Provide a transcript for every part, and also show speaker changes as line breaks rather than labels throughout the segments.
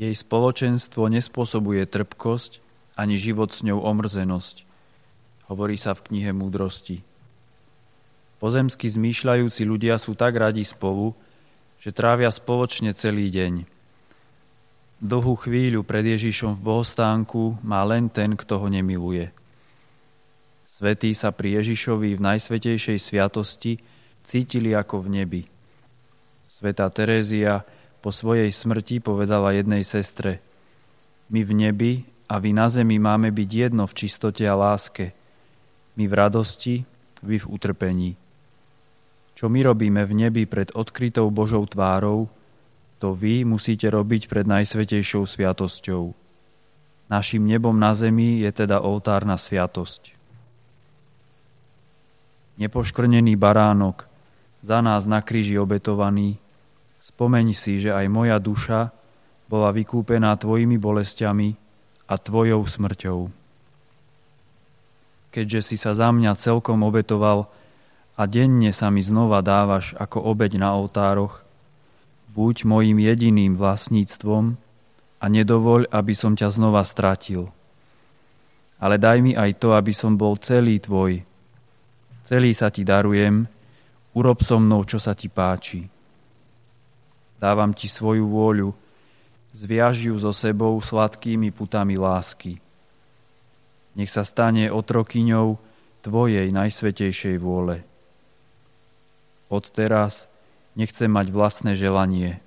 Jej spoločenstvo nespôsobuje trpkosť ani život s ňou omrzenosť. Hovorí sa v knihe Múdrosti. Pozemsky zmýšľajúci ľudia sú tak radi spolu, že trávia spoločne celý deň. Dlhú chvíľu pred Ježišom v bohostánku má len ten, kto ho nemiluje. Svetí sa pri Ježišovi v najsvetejšej sviatosti cítili ako v nebi. Svetá Terézia po svojej smrti povedala jednej sestre My v nebi a vy na zemi máme byť jedno v čistote a láske. My v radosti, vy v utrpení. Čo my robíme v nebi pred odkrytou Božou tvárou, to vy musíte robiť pred najsvetejšou sviatosťou. Našim nebom na zemi je teda oltárna sviatosť. Nepoškrnený baránok, za nás na kríži obetovaný, spomeň si, že aj moja duša bola vykúpená tvojimi bolestiami a tvojou smrťou. Keďže si sa za mňa celkom obetoval a denne sa mi znova dávaš ako obeď na oltároch, buď mojim jediným vlastníctvom a nedovoľ, aby som ťa znova stratil. Ale daj mi aj to, aby som bol celý tvoj. Celý sa ti darujem, urob so mnou, čo sa ti páči. Dávam ti svoju vôľu, zviaž ju so sebou sladkými putami lásky. Nech sa stane otrokyňou Tvojej najsvetejšej vôle. Od teraz nechcem mať vlastné želanie.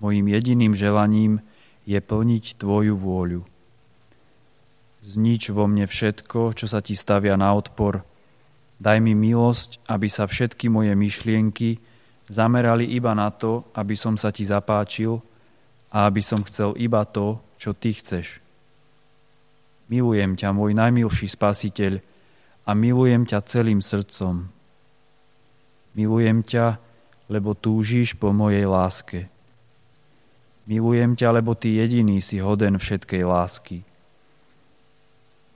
Mojím jediným želaním je plniť Tvoju vôľu. Znič vo mne všetko, čo sa Ti stavia na odpor. Daj mi milosť, aby sa všetky moje myšlienky, zamerali iba na to, aby som sa ti zapáčil a aby som chcel iba to, čo ty chceš. Milujem ťa, môj najmilší spasiteľ, a milujem ťa celým srdcom. Milujem ťa, lebo túžiš po mojej láske. Milujem ťa, lebo ty jediný si hoden všetkej lásky.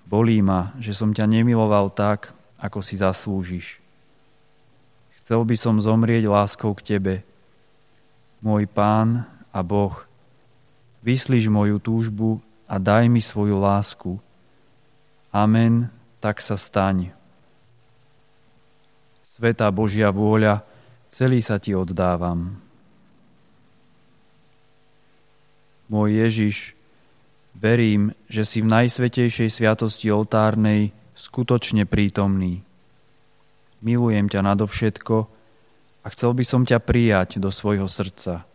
Bolí ma, že som ťa nemiloval tak, ako si zaslúžiš. Chcel by som zomrieť láskou k Tebe. Môj Pán a Boh, vyslíš moju túžbu a daj mi svoju lásku. Amen, tak sa staň. Sveta Božia vôľa, celý sa Ti oddávam. Môj Ježiš, verím, že si v najsvetejšej sviatosti oltárnej skutočne prítomný milujem ťa nadovšetko a chcel by som ťa prijať do svojho srdca.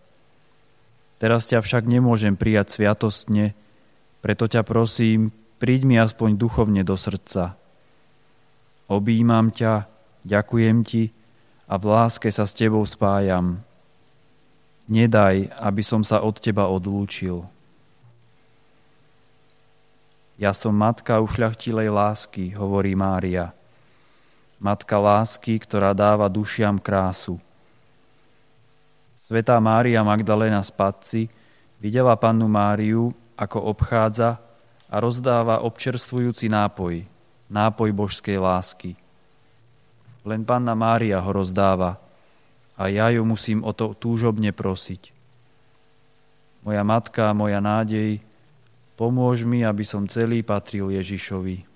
Teraz ťa však nemôžem prijať sviatostne, preto ťa prosím, príď mi aspoň duchovne do srdca. Obímam ťa, ďakujem ti a v láske sa s tebou spájam. Nedaj, aby som sa od teba odlúčil. Ja som matka ušľachtilej lásky, hovorí Mária matka lásky, ktorá dáva dušiam krásu. Svetá Mária Magdalena z Padci videla pannu Máriu, ako obchádza a rozdáva občerstvujúci nápoj, nápoj božskej lásky. Len panna Mária ho rozdáva a ja ju musím o to túžobne prosiť. Moja matka, moja nádej, pomôž mi, aby som celý patril Ježišovi.